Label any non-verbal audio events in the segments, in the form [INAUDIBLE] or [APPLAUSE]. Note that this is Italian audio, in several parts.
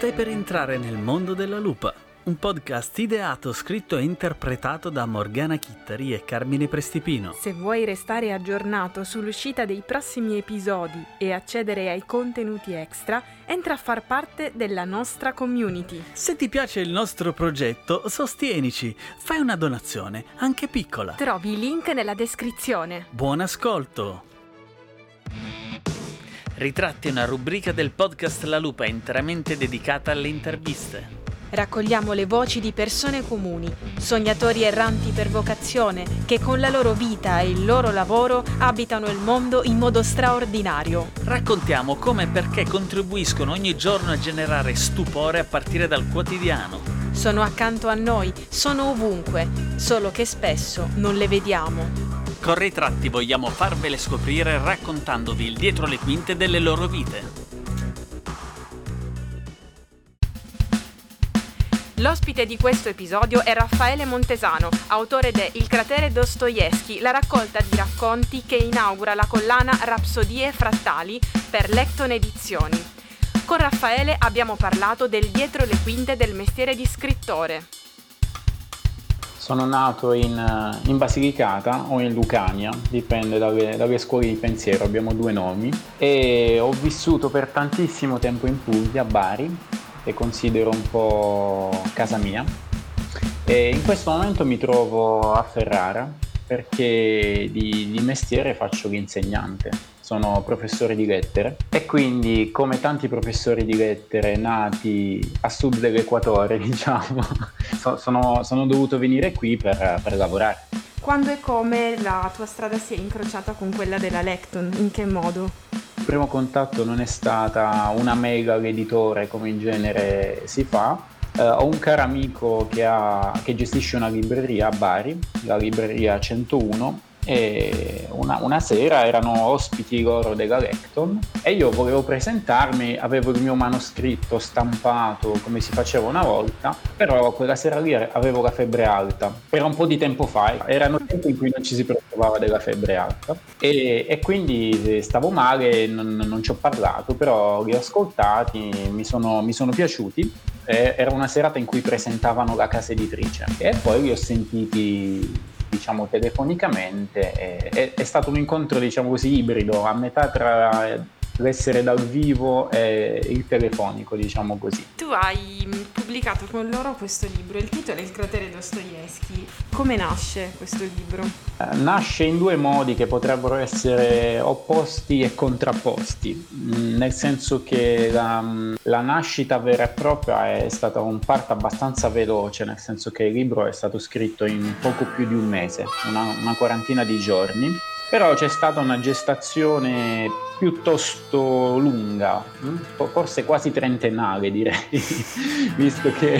Stai per entrare nel mondo della lupa, un podcast ideato, scritto e interpretato da Morgana Chittari e Carmine Prestipino. Se vuoi restare aggiornato sull'uscita dei prossimi episodi e accedere ai contenuti extra, entra a far parte della nostra community. Se ti piace il nostro progetto, sostienici, fai una donazione, anche piccola. Trovi i link nella descrizione. Buon ascolto! Ritratti è una rubrica del podcast La Lupa interamente dedicata alle interviste. Raccogliamo le voci di persone comuni, sognatori erranti per vocazione, che con la loro vita e il loro lavoro abitano il mondo in modo straordinario. Raccontiamo come e perché contribuiscono ogni giorno a generare stupore a partire dal quotidiano. Sono accanto a noi, sono ovunque, solo che spesso non le vediamo. Con Ritratti vogliamo farvele scoprire raccontandovi il dietro le quinte delle loro vite. L'ospite di questo episodio è Raffaele Montesano, autore de Il cratere Dostoevsky, la raccolta di racconti che inaugura la collana Rapsodie frattali per Lecton Edizioni. Con Raffaele abbiamo parlato del dietro le quinte del mestiere di scrittore. Sono nato in, in, Basilicata o in Lucania, dipende dalle, dalle, scuole di pensiero, abbiamo due nomi, e ho vissuto per tantissimo tempo in Puglia, a Bari, che considero un po' casa mia, e in questo momento mi trovo a Ferrara perché di, di mestiere faccio l'insegnante sono professore di lettere e quindi come tanti professori di lettere nati a sud dell'equatore, [LAUGHS] diciamo, so, sono, sono, dovuto venire qui per, per lavorare. Quando e come la tua strada si è incrociata con quella della Lecton? In che modo? Il primo contatto non è stata una mail all'editore come in genere si fa, Uh, ho un caro amico che, ha, che, gestisce una libreria a Bari, la libreria 101, e una, una, sera erano ospiti loro della Lecton e io volevo presentarmi, avevo il mio manoscritto stampato come si faceva una volta, però quella sera lì avevo la febbre alta, era un po' di tempo fa, erano tempi in cui non ci si preoccupava della febbre alta. E, e quindi stavo male, non, non, ci ho parlato, però li ho ascoltati, mi sono, mi sono piaciuti era una serata in cui presentavano la casa editrice. E poi li ho sentiti diciamo telefonicamente è, è, stato un incontro diciamo così ibrido a metà tra l'essere dal vivo e il telefonico, diciamo così. Tu hai pubblicato con loro questo libro, il titolo è Il cratere Dostoevsky. Come nasce questo libro? Eh, nasce in due modi che potrebbero essere opposti e contrapposti, mm, nel senso che la, la nascita vera e propria è stata un parto abbastanza veloce, nel senso che il libro è stato scritto in poco più di un mese, una, una quarantina di giorni però c'è stata una gestazione piuttosto lunga, hm? forse quasi trentennale direi, [LAUGHS] visto che...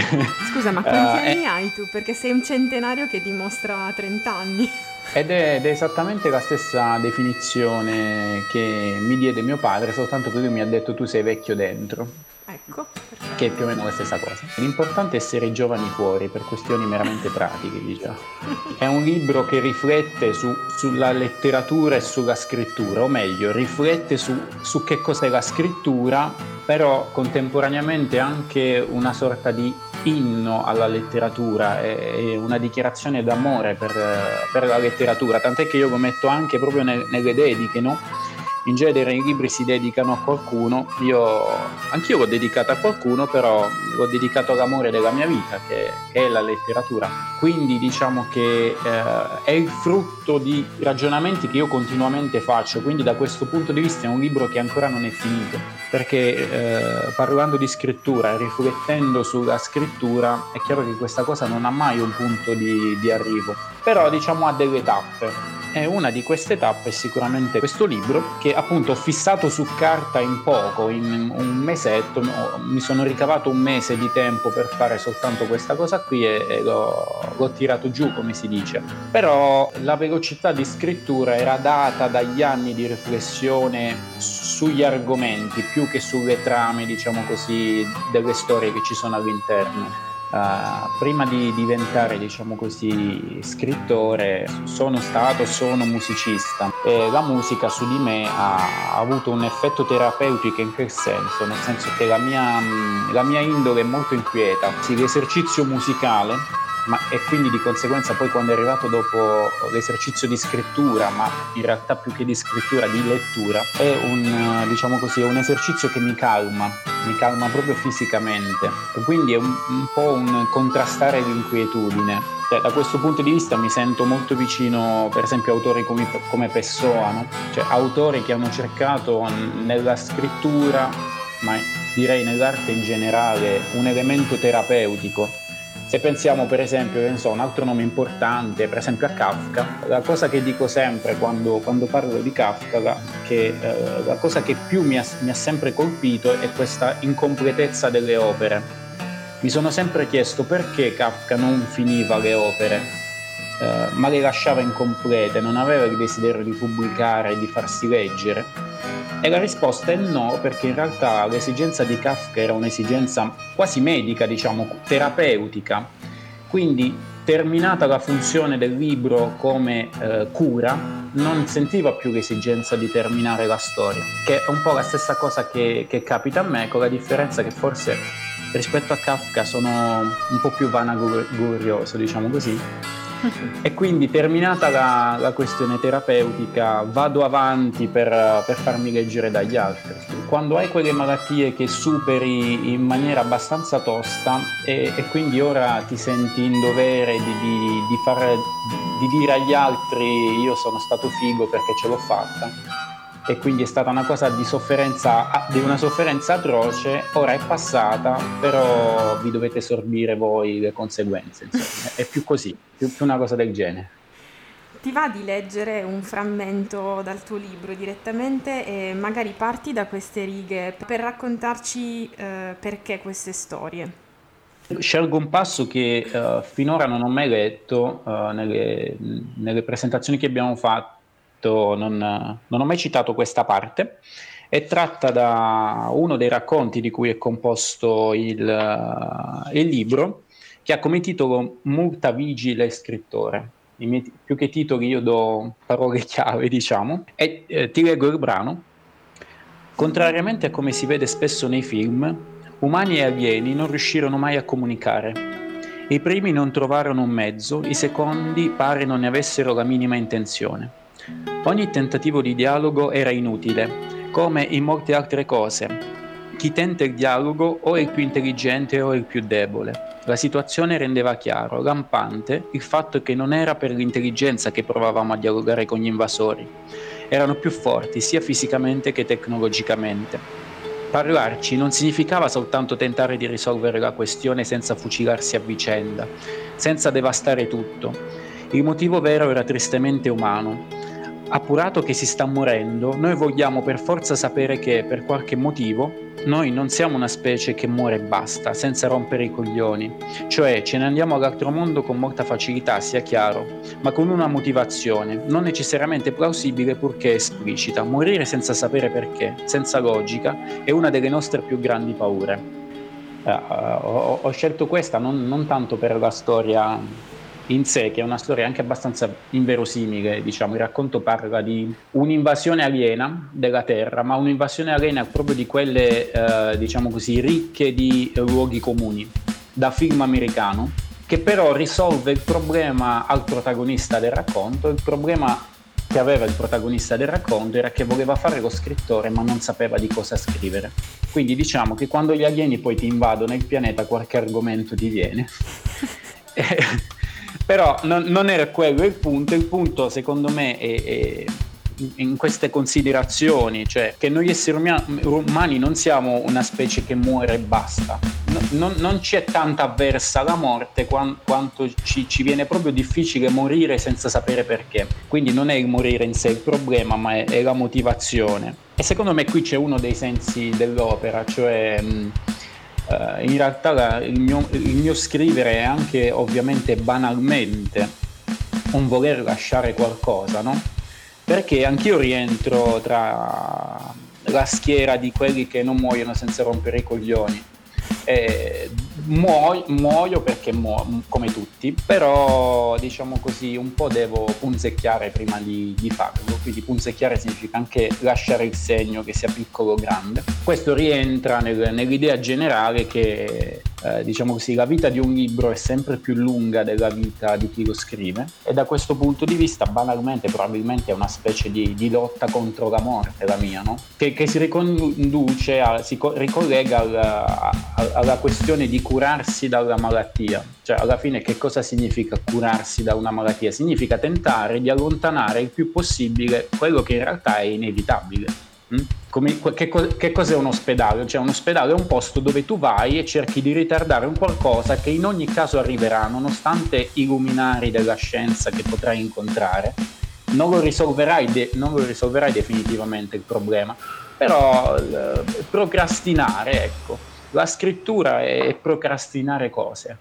Scusa, ma quanti uh, anni è... hai tu? Perché sei un centenario che dimostra 30 anni. Ed è, ed è, esattamente la stessa definizione che mi diede mio padre, soltanto che lui mi ha detto tu sei vecchio dentro. Ecco. Che è più o meno la stessa cosa. L'importante è essere giovani fuori per questioni meramente pratiche, diciamo. È un libro che riflette su, sulla letteratura e sulla scrittura, o meglio, riflette su, su che cos'è la scrittura, però contemporaneamente anche una sorta di inno alla letteratura e una dichiarazione d'amore per, per, la letteratura, tant'è che io lo metto anche proprio nelle, nelle dediche, no? In genere i libri si dedicano a qualcuno, io anch'io l'ho dedicato a qualcuno, però l'ho dedicato all'amore della mia vita, che, che è la letteratura. Quindi diciamo che eh, è il frutto di ragionamenti che io continuamente faccio, quindi da questo punto di vista è un libro che ancora non è finito, perché eh, parlando di scrittura e riflettendo sulla scrittura è chiaro che questa cosa non ha mai un punto di, di arrivo, però diciamo ha delle tappe e una di queste tappe è sicuramente questo libro che appunto ho fissato su carta in poco, in un mesetto, mi sono ricavato un mese di tempo per fare soltanto questa cosa qui e, e l'ho, l'ho tirato giù come si dice. Però la velocità di scrittura era data dagli anni di riflessione sugli argomenti più che sulle trame, diciamo così, delle storie che ci sono all'interno. Uh, prima di diventare, diciamo così, scrittore, sono stato, sono musicista e la musica su di me ha, avuto un effetto terapeutico in quel senso, nel senso che la mia, la mia indole è molto inquieta. L'esercizio musicale ma, e quindi di conseguenza poi quando è arrivato dopo l'esercizio di scrittura, ma in realtà più che di scrittura, di lettura, è un, diciamo così, un esercizio che mi calma, mi calma proprio fisicamente. E quindi è un, un po' un contrastare l'inquietudine. Cioè, da questo punto di vista mi sento molto vicino, per esempio, a autori come, come Pessoa, no? cioè autori che hanno cercato nella scrittura, ma direi nell'arte in generale, un elemento terapeutico se pensiamo per esempio, che so, un altro nome importante, per esempio a Kafka, la cosa che dico sempre quando, quando parlo di Kafka, che, eh, la cosa che più mi ha, mi ha sempre colpito è questa incompletezza delle opere. Mi sono sempre chiesto perché Kafka non finiva le opere, eh, ma le lasciava incomplete, non aveva il desiderio di pubblicare di farsi leggere. E la risposta è no, perché in realtà l'esigenza di Kafka era un'esigenza quasi medica, diciamo, terapeutica. Quindi, terminata la funzione del libro come eh, cura, non sentiva più l'esigenza di terminare la storia, che è un po' la stessa cosa che, che capita a me, con la differenza che forse rispetto a Kafka sono un po' più vanaglorioso, diciamo così e quindi terminata la, la, questione terapeutica vado avanti per, per, farmi leggere dagli altri. Quando hai quelle malattie che superi in maniera abbastanza tosta e, e quindi ora ti senti in dovere di, di, di, far, di dire agli altri io sono stato figo perché ce l'ho fatta, e quindi è stata una cosa di sofferenza, di una sofferenza atroce, ora è passata, però vi dovete sorbire voi le conseguenze, insomma. è più così, più, più una cosa del genere. Ti va di leggere un frammento dal tuo libro direttamente e magari parti da queste righe per raccontarci eh, perché queste storie? Scelgo un passo che uh, finora non ho mai letto uh, nelle, nelle presentazioni che abbiamo fatto non, non ho mai citato questa parte, è tratta da uno dei racconti di cui è composto il, il libro, che ha come titolo Multa vigile scrittore. Miei, più che titoli io do parole [LAUGHS] chiave, diciamo, e eh, ti leggo il brano. Contrariamente a come si vede spesso nei film, umani e alieni non riuscirono mai a comunicare. I primi non trovarono un mezzo, i secondi pare non ne avessero la minima intenzione. Ogni tentativo di dialogo era inutile, come in molte altre cose. Chi tenta il dialogo o è il più intelligente o è il più debole. La situazione rendeva chiaro, lampante, il fatto che non era per l'intelligenza che provavamo a dialogare con gli invasori. Erano più forti sia fisicamente che tecnologicamente. Parlarci non significava soltanto tentare di risolvere la questione senza fucilarsi a vicenda, senza devastare tutto. Il motivo vero era tristemente umano, Appurato che si sta morendo, noi vogliamo per forza sapere che, per qualche motivo, noi non siamo una specie che muore e basta, senza rompere i coglioni. Cioè, ce ne andiamo all'altro mondo con molta facilità, sia chiaro, ma con una motivazione, non necessariamente plausibile purché esplicita. Morire senza sapere perché, senza logica, è una delle nostre più grandi paure. Uh, ho, ho, scelto questa non, non tanto per la storia in sé, che è una storia anche abbastanza inverosimile, diciamo, il racconto parla di un'invasione aliena della Terra, ma un'invasione aliena proprio di quelle, eh, diciamo così, ricche di luoghi comuni, da film americano, che però risolve il problema al protagonista del racconto, il problema che aveva il protagonista del racconto era che voleva fare lo scrittore ma non sapeva di cosa scrivere. Quindi diciamo che quando gli alieni poi ti invadono il pianeta qualche argomento ti viene. [LAUGHS] [LAUGHS] [LAUGHS] Però non, non, era quello il punto, il punto secondo me è, è in queste considerazioni, cioè che noi esseri umani non siamo una specie che muore e basta, no, non, non, c'è tanta avversa alla morte quanto ci, ci, viene proprio difficile morire senza sapere perché. Quindi non è il morire in sé il problema, ma è, è la motivazione. E secondo me qui c'è uno dei sensi dell'opera, cioè... Mh, Uh, in realtà la, il, mio, il, mio, scrivere è anche ovviamente banalmente un voler lasciare qualcosa, no? Perché anch'io rientro tra la schiera di quelli che non muoiono senza rompere i coglioni. Eh, muoio, muoio perché muoio, come tutti, però diciamo così un po' devo punzecchiare prima di, di, farlo, quindi punzecchiare significa anche lasciare il segno che sia piccolo o grande. Questo rientra nel, nell'idea generale che eh, diciamo così, la vita di un libro è sempre più lunga della vita di chi lo scrive e da questo punto di vista banalmente probabilmente è una specie di, di lotta contro la morte la mia, no? che, che, si riconduce, a, si co- ricollega alla, alla questione di curarsi dalla malattia. Cioè alla fine che cosa significa curarsi da una malattia? Significa tentare di allontanare il più possibile quello che in realtà è inevitabile? Come, che, che, cos'è un ospedale? Cioè un ospedale è un posto dove tu vai e cerchi di ritardare un qualcosa che in ogni caso arriverà, nonostante i luminari della scienza che potrai incontrare, non lo risolverai, de- non lo risolverai definitivamente il problema, però eh, procrastinare, ecco, la scrittura è procrastinare cose.